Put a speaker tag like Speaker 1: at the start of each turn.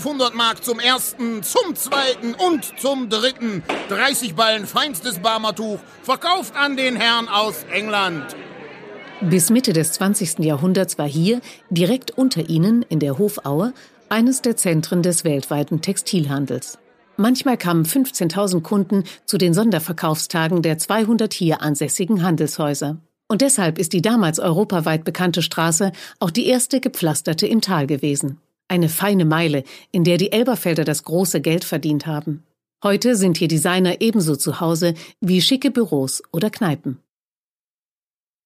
Speaker 1: 500 Mark zum ersten, zum zweiten und zum dritten. 30 Ballen feinstes Barmertuch, verkauft an den Herrn aus England.
Speaker 2: Bis Mitte des 20. Jahrhunderts war hier, direkt unter ihnen in der Hofaue, eines der Zentren des weltweiten Textilhandels. Manchmal kamen 15.000 Kunden zu den Sonderverkaufstagen der 200 hier ansässigen Handelshäuser. Und deshalb ist die damals europaweit bekannte Straße auch die erste gepflasterte im Tal gewesen. Eine feine Meile, in der die Elberfelder das große Geld verdient haben. Heute sind hier Designer ebenso zu Hause wie schicke Büros oder Kneipen.